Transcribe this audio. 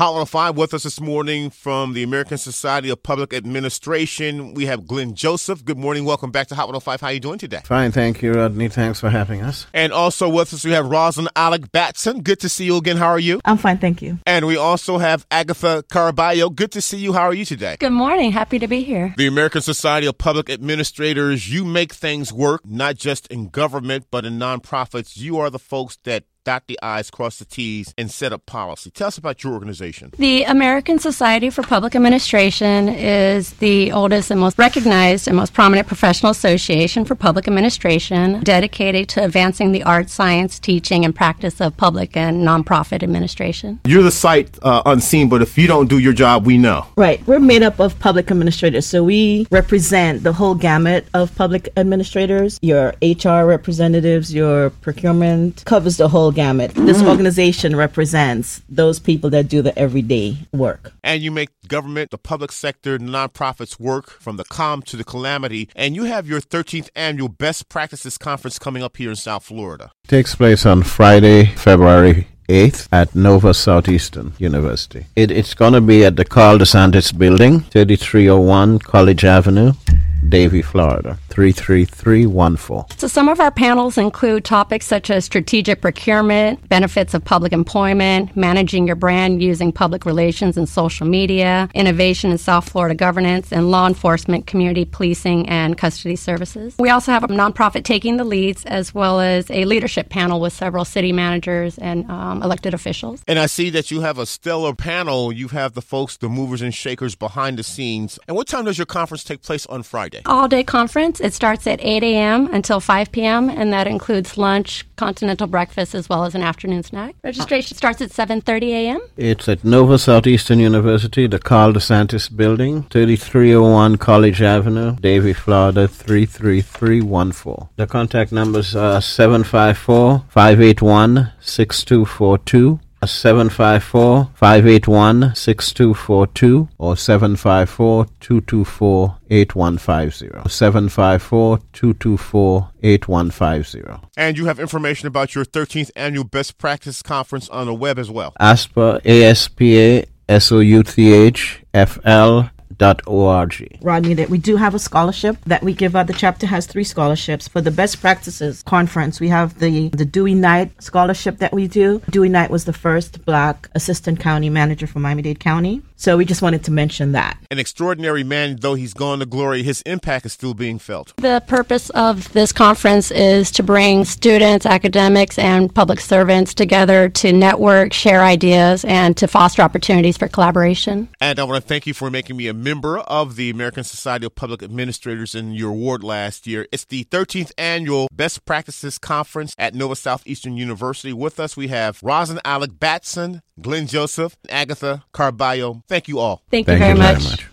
Hot 105 with us this morning from the American Society of Public Administration. We have Glenn Joseph. Good morning. Welcome back to Hot 105. How are you doing today? Fine, thank you, Rodney. Thanks for having us. And also with us, we have Rosalind Alec Batson. Good to see you again. How are you? I'm fine, thank you. And we also have Agatha Caraballo. Good to see you. How are you today? Good morning. Happy to be here. The American Society of Public Administrators, you make things work, not just in government, but in nonprofits. You are the folks that dot the I's, cross the T's, and set up policy. Tell us about your organization. The American Society for Public Administration is the oldest and most recognized and most prominent professional association for public administration dedicated to advancing the art, science, teaching, and practice of public and nonprofit administration. You're the sight uh, unseen, but if you don't do your job, we know. Right. We're made up of public administrators, so we represent the whole gamut of public administrators. Your HR representatives, your procurement covers the whole gamut. This mm. organization represents those people that do the everyday work. And you make government, the public sector, nonprofits work from the calm to the calamity. And you have your 13th annual Best Practices Conference coming up here in South Florida. Takes place on Friday, February 8th at Nova Southeastern University. It, it's going to be at the Carl DeSantis Building, 3301 College Avenue, Davie, Florida, 33314. So, some of our panels include topics such as strategic procurement, benefits of public employment, managing your brand using public relations and social media, innovation in South Florida governance, and law enforcement, community policing, and custody services. We also have a nonprofit taking the leads, as well as a leadership panel with several city managers and um, elected officials. And I see that you have a stellar panel. You have the folks, the movers and shakers behind the scenes. And what time does your conference take place on Friday? All day conference. It starts at 8 a.m. until 5 p.m., and that includes lunch, continental breakfast, as well as an afternoon snack. Registration starts at 7.30 a.m. It's at Nova Southeastern University, the Carl DeSantis Building, 3301 College Avenue, Davie, Florida, 33314. The contact numbers are 754 581 6242. 754 581 6242 or 754 224 8150. 754 224 8150. And you have information about your 13th annual Best Practice Conference on the web as well. ASPA, ASPA, SOUTH, FL, org. Rodney, that we do have a scholarship that we give out. The chapter has three scholarships for the best practices conference. We have the the Dewey Knight scholarship that we do. Dewey Knight was the first black assistant county manager for Miami-Dade County. So we just wanted to mention that. An extraordinary man, though he's gone to glory, his impact is still being felt. The purpose of this conference is to bring students, academics, and public servants together to network, share ideas, and to foster opportunities for collaboration. And I want to thank you for making me a member of the American Society of Public Administrators in your award last year. It's the 13th annual Best Practices Conference at Nova Southeastern University. With us, we have Rosalind Alec Batson, Glenn Joseph, Agatha Carballo. Thank you all. Thank, Thank you very you much. very much.